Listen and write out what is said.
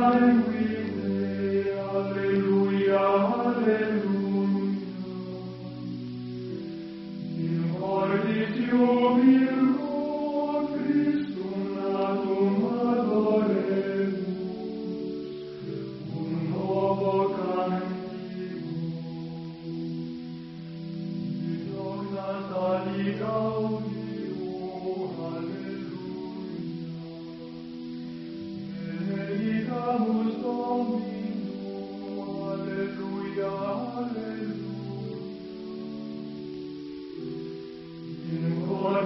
thy will.